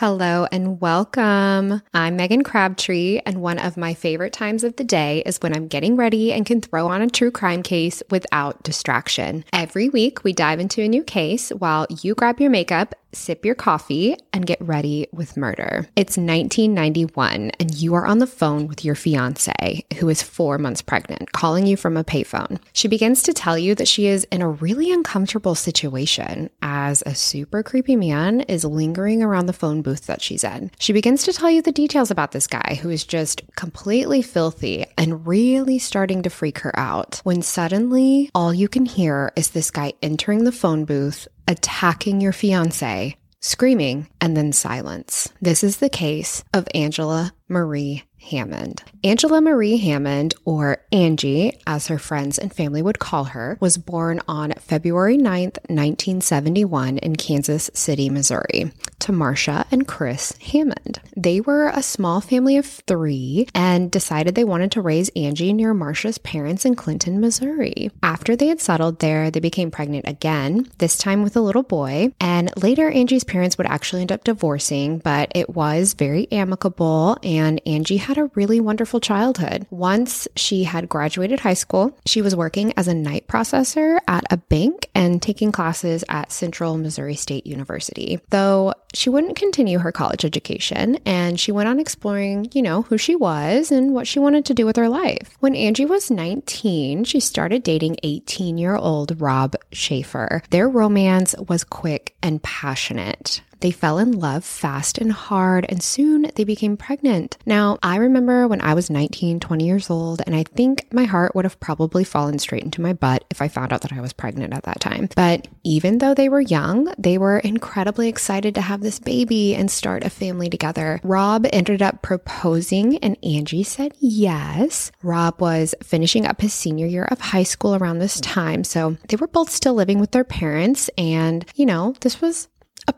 Hello and welcome. I'm Megan Crabtree, and one of my favorite times of the day is when I'm getting ready and can throw on a true crime case without distraction. Every week, we dive into a new case while you grab your makeup sip your coffee, and get ready with murder. It's 1991, and you are on the phone with your fiance, who is four months pregnant, calling you from a payphone. She begins to tell you that she is in a really uncomfortable situation as a super creepy man is lingering around the phone booth that she's in. She begins to tell you the details about this guy who is just completely filthy and really starting to freak her out when suddenly all you can hear is this guy entering the phone booth attacking your fiance, screaming, and then silence. This is the case of Angela Marie Hammond. Angela Marie Hammond, or Angie, as her friends and family would call her, was born on February 9th, 1971, in Kansas City, Missouri, to Marcia and Chris Hammond. They were a small family of three and decided they wanted to raise Angie near Marcia's parents in Clinton, Missouri. After they had settled there, they became pregnant again, this time with a little boy. And later, Angie's parents would actually end up divorcing, but it was very amicable, and Angie had a really wonderful childhood. Once she had graduated high school, she was working as a night processor at a bank and taking classes at Central Missouri State University. Though she wouldn't continue her college education and she went on exploring, you know, who she was and what she wanted to do with her life. When Angie was 19, she started dating 18 year old Rob Schaefer. Their romance was quick and passionate. They fell in love fast and hard, and soon they became pregnant. Now, I remember when I was 19, 20 years old, and I think my heart would have probably fallen straight into my butt if I found out that I was pregnant at that time. But even though they were young, they were incredibly excited to have this baby and start a family together. Rob ended up proposing, and Angie said yes. Rob was finishing up his senior year of high school around this time, so they were both still living with their parents, and you know, this was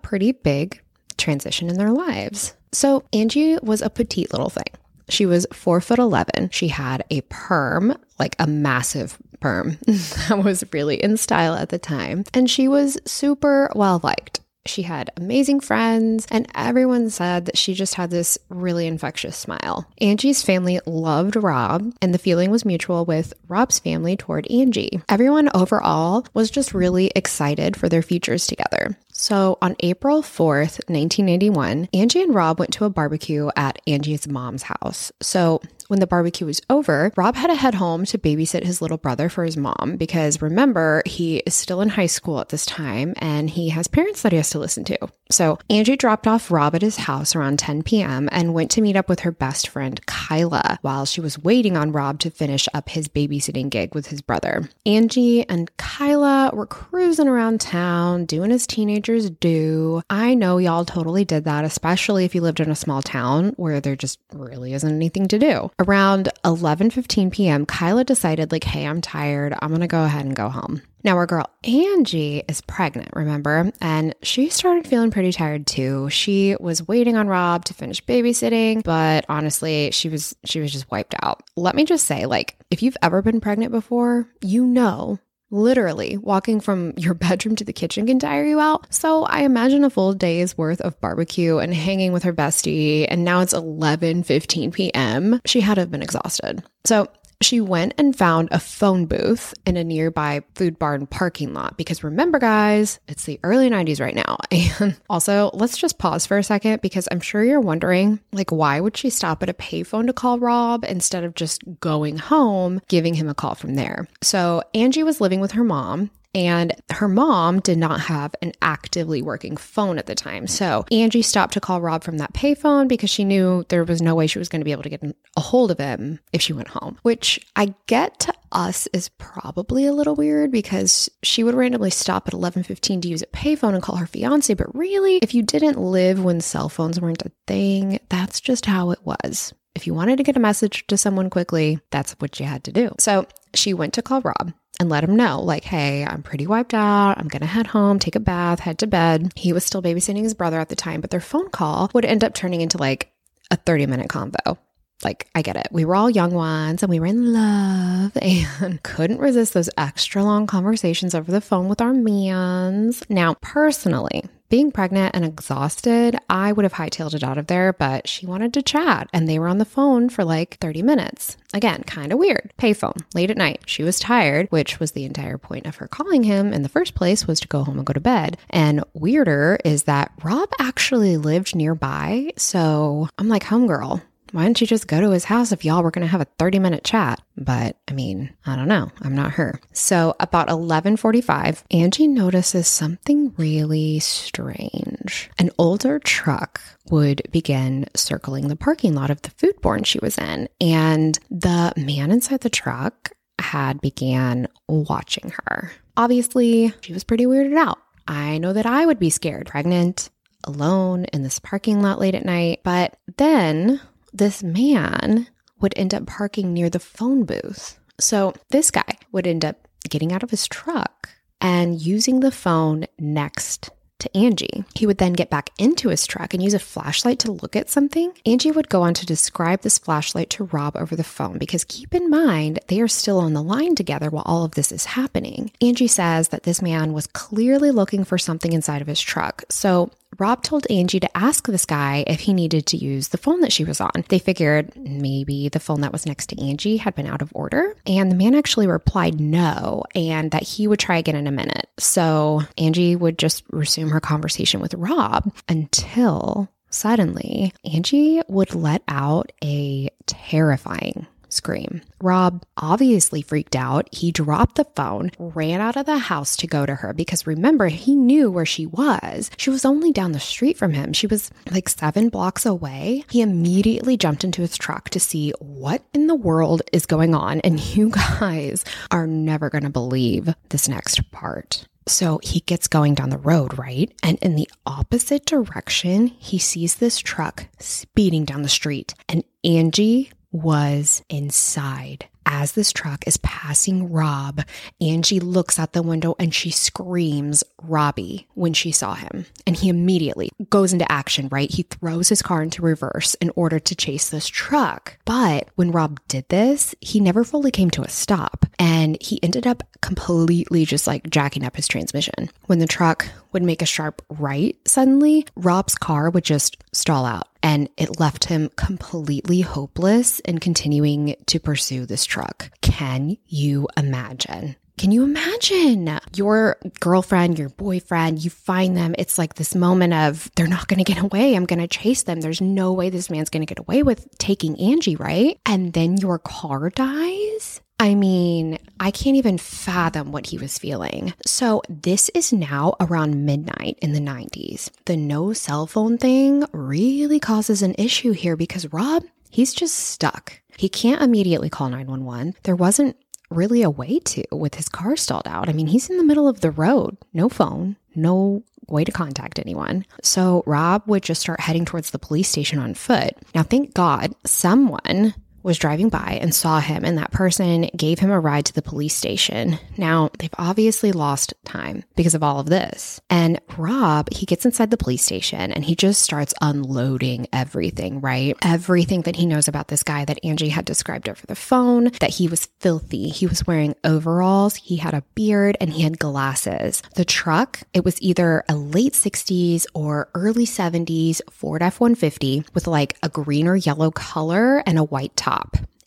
pretty big transition in their lives. So Angie was a petite little thing. She was four foot 11. She had a perm, like a massive perm that was really in style at the time. And she was super well liked. She had amazing friends, and everyone said that she just had this really infectious smile. Angie's family loved Rob, and the feeling was mutual with Rob's family toward Angie. Everyone overall was just really excited for their futures together. So on April 4th, 1981, Angie and Rob went to a barbecue at Angie's mom's house. So when the barbecue was over, Rob had to head home to babysit his little brother for his mom because remember, he is still in high school at this time and he has parents that he has to listen to. So Angie dropped off Rob at his house around 10 p.m. and went to meet up with her best friend, Kyla, while she was waiting on Rob to finish up his babysitting gig with his brother. Angie and Kyla were cruising around town, doing as teenagers do. I know y'all totally did that, especially if you lived in a small town where there just really isn't anything to do. Around 11:15 p.m., Kyla decided like, "Hey, I'm tired. I'm going to go ahead and go home." Now, our girl Angie is pregnant, remember? And she started feeling pretty tired too. She was waiting on Rob to finish babysitting, but honestly, she was she was just wiped out. Let me just say, like, if you've ever been pregnant before, you know Literally, walking from your bedroom to the kitchen can tire you out. So I imagine a full day's worth of barbecue and hanging with her bestie, and now it's 11 15 p.m. She had to have been exhausted. So she went and found a phone booth in a nearby food barn parking lot because remember, guys, it's the early 90s right now. And also, let's just pause for a second because I'm sure you're wondering, like, why would she stop at a payphone to call Rob instead of just going home, giving him a call from there? So, Angie was living with her mom and her mom did not have an actively working phone at the time. So Angie stopped to call Rob from that payphone because she knew there was no way she was going to be able to get a hold of him if she went home, which I get to us is probably a little weird because she would randomly stop at 11:15 to use a payphone and call her fiance, but really if you didn't live when cell phones weren't a thing, that's just how it was. If you wanted to get a message to someone quickly, that's what you had to do. So she went to call Rob and let him know, like, hey, I'm pretty wiped out. I'm going to head home, take a bath, head to bed. He was still babysitting his brother at the time, but their phone call would end up turning into like a 30 minute convo. Like, I get it. We were all young ones and we were in love and couldn't resist those extra long conversations over the phone with our mans. Now, personally, Being pregnant and exhausted, I would have hightailed it out of there, but she wanted to chat and they were on the phone for like 30 minutes. Again, kind of weird. Payphone, late at night. She was tired, which was the entire point of her calling him in the first place was to go home and go to bed. And weirder is that Rob actually lived nearby. So I'm like, homegirl, why didn't you just go to his house if y'all were going to have a 30 minute chat? But I mean, I don't know. I'm not her. So about 11:45, Angie notices something really strange. An older truck would begin circling the parking lot of the food barn she was in, and the man inside the truck had began watching her. Obviously, she was pretty weirded out. I know that I would be scared, pregnant, alone in this parking lot late at night. But then this man would end up parking near the phone booth. So this guy would end up getting out of his truck and using the phone next to Angie. He would then get back into his truck and use a flashlight to look at something. Angie would go on to describe this flashlight to Rob over the phone because keep in mind, they are still on the line together while all of this is happening. Angie says that this man was clearly looking for something inside of his truck. So Rob told Angie to ask this guy if he needed to use the phone that she was on. They figured maybe the phone that was next to Angie had been out of order. And the man actually replied no, and that he would try again in a minute. So Angie would just resume her conversation with Rob until suddenly Angie would let out a terrifying scream. Rob obviously freaked out. He dropped the phone, ran out of the house to go to her because remember, he knew where she was. She was only down the street from him. She was like seven blocks away. He immediately jumped into his truck to see what in the world is going on. And you guys are never going to believe this next part. So he gets going down the road, right? And in the opposite direction, he sees this truck speeding down the street. And Angie was inside. As this truck is passing Rob, Angie looks out the window and she screams Robbie when she saw him. And he immediately goes into action, right? He throws his car into reverse in order to chase this truck. But when Rob did this, he never fully came to a stop and he ended up completely just like jacking up his transmission. When the truck would make a sharp right suddenly, Rob's car would just stall out and it left him completely hopeless in continuing to pursue this truck. Can you imagine? Can you imagine your girlfriend, your boyfriend, you find them? It's like this moment of they're not going to get away. I'm going to chase them. There's no way this man's going to get away with taking Angie, right? And then your car dies. I mean, I can't even fathom what he was feeling. So, this is now around midnight in the 90s. The no cell phone thing really causes an issue here because Rob, he's just stuck. He can't immediately call 911. There wasn't really a way to with his car stalled out. I mean, he's in the middle of the road, no phone, no way to contact anyone. So Rob would just start heading towards the police station on foot. Now, thank God someone was driving by and saw him, and that person gave him a ride to the police station. Now, they've obviously lost time because of all of this. And Rob, he gets inside the police station and he just starts unloading everything, right? Everything that he knows about this guy that Angie had described over the phone, that he was filthy. He was wearing overalls, he had a beard, and he had glasses. The truck, it was either a late 60s or early 70s Ford F 150 with like a green or yellow color and a white top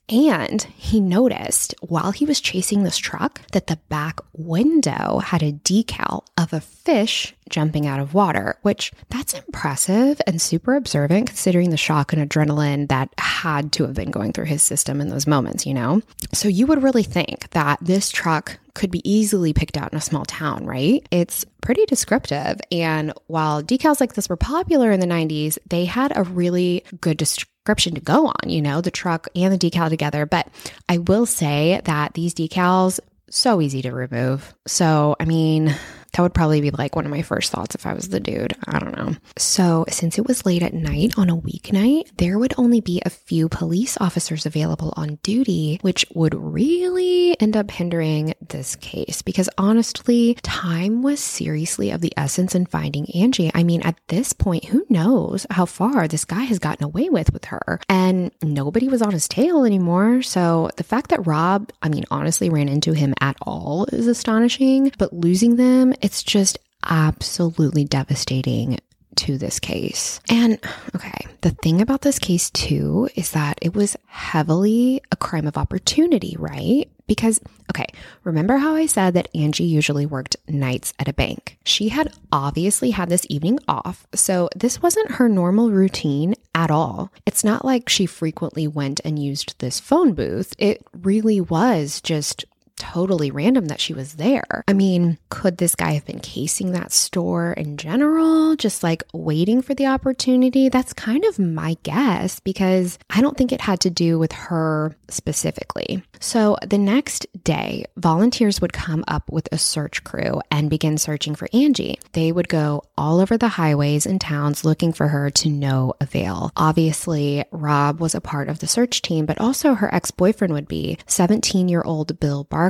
And he noticed while he was chasing this truck that the back window had a decal of a fish jumping out of water, which that's impressive and super observant considering the shock and adrenaline that had to have been going through his system in those moments, you know? So you would really think that this truck could be easily picked out in a small town, right? It's pretty descriptive. And while decals like this were popular in the 90s, they had a really good description description to go on, you know, the truck and the decal together. But I will say that these decals, so easy to remove. So, I mean, that would probably be like one of my first thoughts if I was the dude. I don't know. So, since it was late at night on a weeknight, there would only be a few police officers available on duty, which would really end up hindering this case because honestly, time was seriously of the essence in finding Angie. I mean, at this point, who knows how far this guy has gotten away with with her? And nobody was on his tail anymore. So, the fact that Rob, I mean, honestly ran into him at all is astonishing, but losing them it's just absolutely devastating to this case. And okay, the thing about this case too is that it was heavily a crime of opportunity, right? Because, okay, remember how I said that Angie usually worked nights at a bank? She had obviously had this evening off, so this wasn't her normal routine at all. It's not like she frequently went and used this phone booth. It really was just totally random that she was there. I mean, could this guy have been casing that store in general, just like waiting for the opportunity? That's kind of my guess because I don't think it had to do with her specifically. So the next day, volunteers would come up with a search crew and begin searching for Angie. They would go all over the highways and towns looking for her to no avail. Obviously, Rob was a part of the search team, but also her ex boyfriend would be 17 year old Bill Barker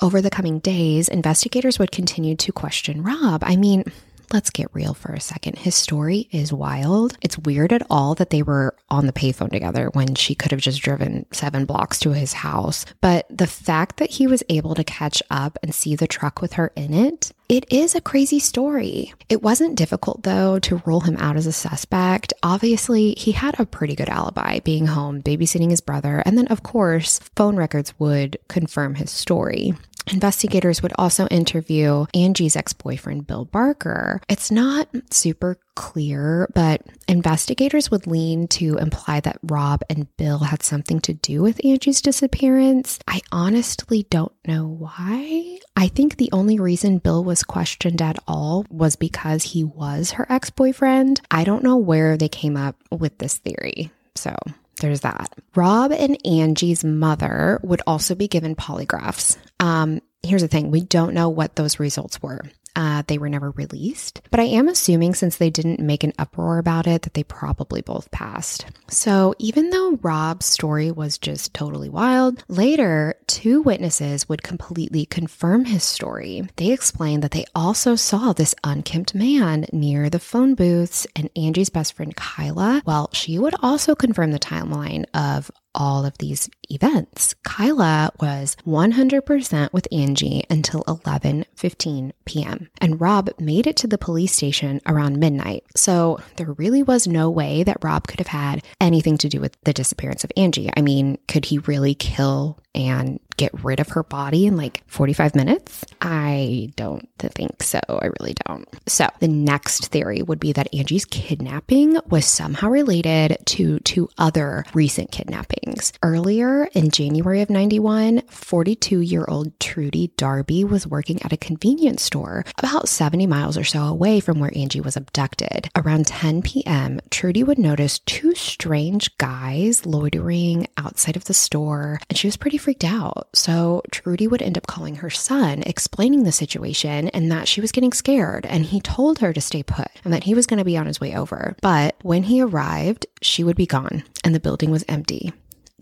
Over the coming days, investigators would continue to question Rob. I mean, let's get real for a second. His story is wild. It's weird at all that they were on the payphone together when she could have just driven seven blocks to his house. But the fact that he was able to catch up and see the truck with her in it, it is a crazy story. It wasn't difficult, though, to rule him out as a suspect. Obviously, he had a pretty good alibi being home, babysitting his brother, and then, of course, phone records would confirm his story. Investigators would also interview Angie's ex boyfriend, Bill Barker. It's not super clear, but investigators would lean to imply that Rob and Bill had something to do with Angie's disappearance. I honestly don't know why. I think the only reason Bill was questioned at all was because he was her ex boyfriend. I don't know where they came up with this theory. So there's that. Rob and Angie's mother would also be given polygraphs. Um, here's the thing we don't know what those results were. Uh, they were never released, but I am assuming since they didn't make an uproar about it that they probably both passed. So even though Rob's story was just totally wild, later two witnesses would completely confirm his story. They explained that they also saw this unkempt man near the phone booths and Angie's best friend Kyla. Well, she would also confirm the timeline of all of these events. Kyla was 100% with Angie until 11:15 p.m. and Rob made it to the police station around midnight. So there really was no way that Rob could have had anything to do with the disappearance of Angie. I mean, could he really kill and get rid of her body in like 45 minutes? I don't think so. I really don't. So, the next theory would be that Angie's kidnapping was somehow related to two other recent kidnappings. Earlier in January of 91, 42 year old Trudy Darby was working at a convenience store about 70 miles or so away from where Angie was abducted. Around 10 p.m., Trudy would notice two strange guys loitering outside of the store, and she was pretty freaked out. So Trudy would end up calling her son, explaining the situation and that she was getting scared. And he told her to stay put and that he was going to be on his way over. But when he arrived, she would be gone and the building was empty.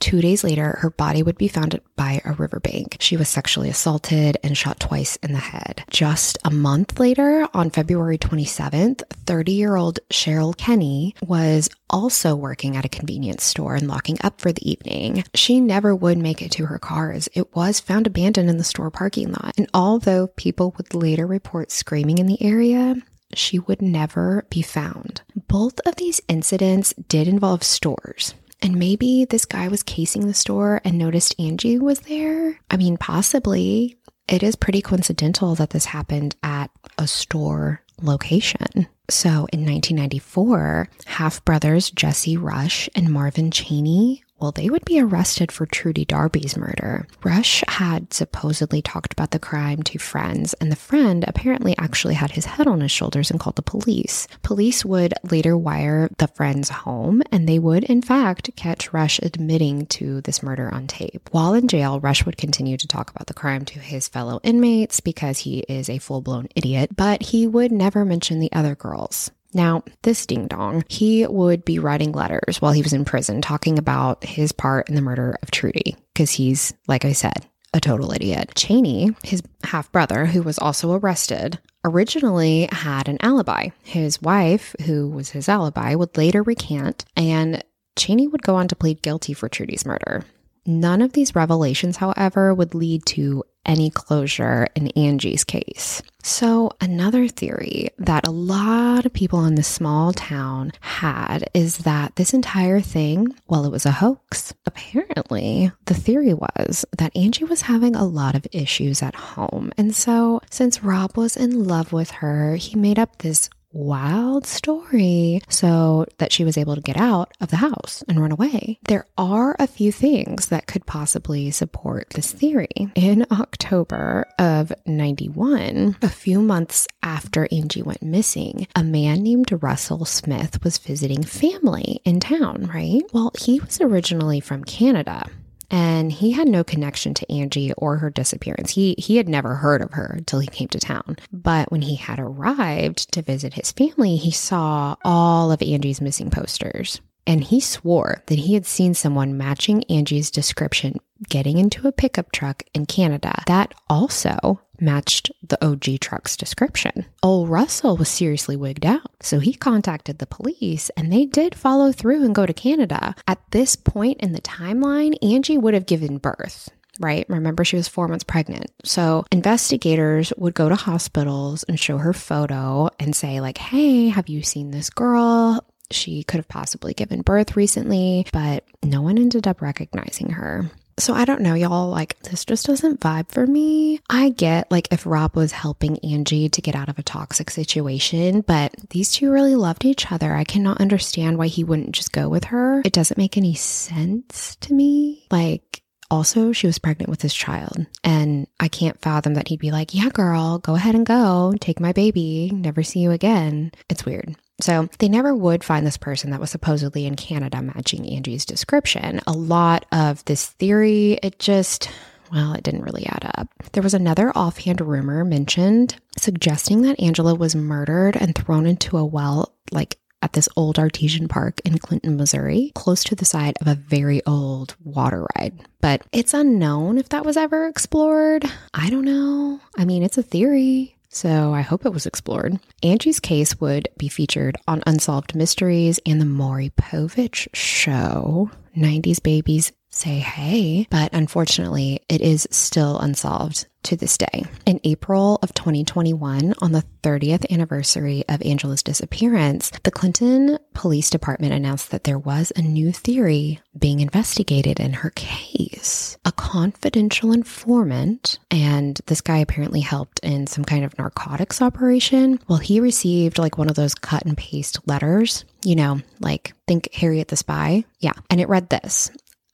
Two days later, her body would be found by a riverbank. She was sexually assaulted and shot twice in the head. Just a month later, on February 27th, 30 year old Cheryl Kenny was also working at a convenience store and locking up for the evening. She never would make it to her cars. It was found abandoned in the store parking lot. And although people would later report screaming in the area, she would never be found. Both of these incidents did involve stores. And maybe this guy was casing the store and noticed Angie was there. I mean, possibly. It is pretty coincidental that this happened at a store location. So in 1994, half brothers Jesse Rush and Marvin Cheney well, they would be arrested for Trudy Darby's murder. Rush had supposedly talked about the crime to friends, and the friend apparently actually had his head on his shoulders and called the police. Police would later wire the friends home, and they would, in fact, catch Rush admitting to this murder on tape. While in jail, Rush would continue to talk about the crime to his fellow inmates because he is a full blown idiot, but he would never mention the other girls. Now, this ding dong, he would be writing letters while he was in prison talking about his part in the murder of Trudy, because he's, like I said, a total idiot. Cheney, his half brother, who was also arrested, originally had an alibi. His wife, who was his alibi, would later recant, and Cheney would go on to plead guilty for Trudy's murder. None of these revelations, however, would lead to any closure in Angie's case. So, another theory that a lot of people in this small town had is that this entire thing, well, it was a hoax. Apparently, the theory was that Angie was having a lot of issues at home. And so, since Rob was in love with her, he made up this wild story so that she was able to get out of the house and run away. There are a few things that could possibly support this theory. In October of 91, a few months after Angie went missing, a man named Russell Smith was visiting family in town, right? Well, he was originally from Canada and he had no connection to Angie or her disappearance. He he had never heard of her until he came to town. But when he had arrived to visit his family, he saw all of Angie's missing posters. And he swore that he had seen someone matching Angie's description getting into a pickup truck in Canada that also matched the OG truck's description. Old Russell was seriously wigged out, so he contacted the police and they did follow through and go to Canada. At this point in the timeline, Angie would have given birth right? Remember, she was four months pregnant. So investigators would go to hospitals and show her photo and say, like, hey, have you seen this girl? She could have possibly given birth recently, but no one ended up recognizing her. So I don't know, y'all. Like, this just doesn't vibe for me. I get like if Rob was helping Angie to get out of a toxic situation, but these two really loved each other. I cannot understand why he wouldn't just go with her. It doesn't make any sense to me. Like, also, she was pregnant with his child. And I can't fathom that he'd be like, Yeah, girl, go ahead and go. Take my baby. Never see you again. It's weird. So they never would find this person that was supposedly in Canada matching Angie's description. A lot of this theory, it just, well, it didn't really add up. There was another offhand rumor mentioned suggesting that Angela was murdered and thrown into a well, like at this old artesian park in Clinton, Missouri, close to the side of a very old water ride. But it's unknown if that was ever explored. I don't know. I mean, it's a theory so I hope it was explored. Angie's case would be featured on Unsolved Mysteries and the Maury Povich Show. 90s Babies say hey, but unfortunately, it is still unsolved to this day. In April of 2021, on the 30th anniversary of Angela's disappearance, the Clinton Police Department announced that there was a new theory being investigated in her case. A confidential informant, and this guy apparently helped in some kind of narcotics operation. Well, he received like one of those cut and paste letters, you know, like think Harriet the Spy. Yeah. And it read this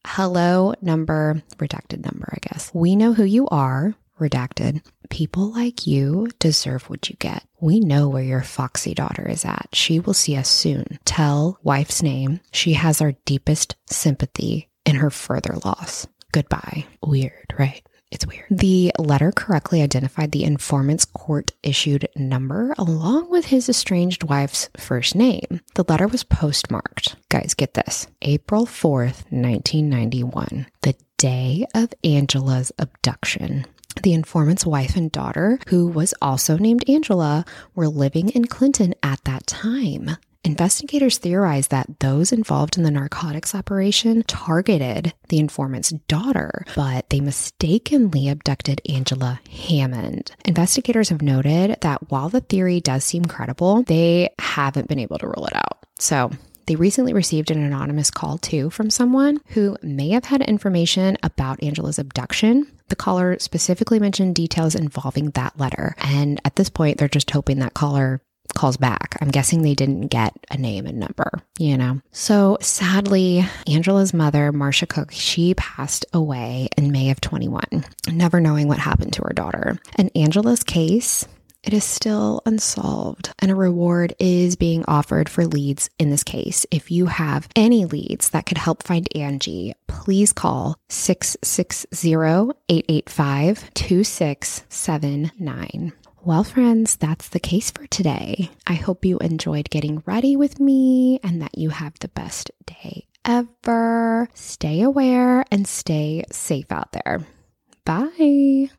Hello, number, redacted number, I guess. We know who you are, redacted. People like you deserve what you get. We know where your foxy daughter is at. She will see us soon. Tell wife's name. She has our deepest sympathy in her further loss. Goodbye. Weird, right? It's weird. The letter correctly identified the informant's court issued number along with his estranged wife's first name. The letter was postmarked. Guys, get this April 4th, 1991, the day of Angela's abduction. The informant's wife and daughter, who was also named Angela, were living in Clinton at that time. Investigators theorize that those involved in the narcotics operation targeted the informant's daughter, but they mistakenly abducted Angela Hammond. Investigators have noted that while the theory does seem credible, they haven't been able to rule it out. So, they recently received an anonymous call too from someone who may have had information about Angela's abduction. The caller specifically mentioned details involving that letter. And at this point, they're just hoping that caller calls back. I'm guessing they didn't get a name and number, you know? So sadly, Angela's mother, Marcia Cook, she passed away in May of 21, never knowing what happened to her daughter. And Angela's case, it is still unsolved, and a reward is being offered for leads in this case. If you have any leads that could help find Angie, please call 660 885 2679. Well, friends, that's the case for today. I hope you enjoyed getting ready with me and that you have the best day ever. Stay aware and stay safe out there. Bye.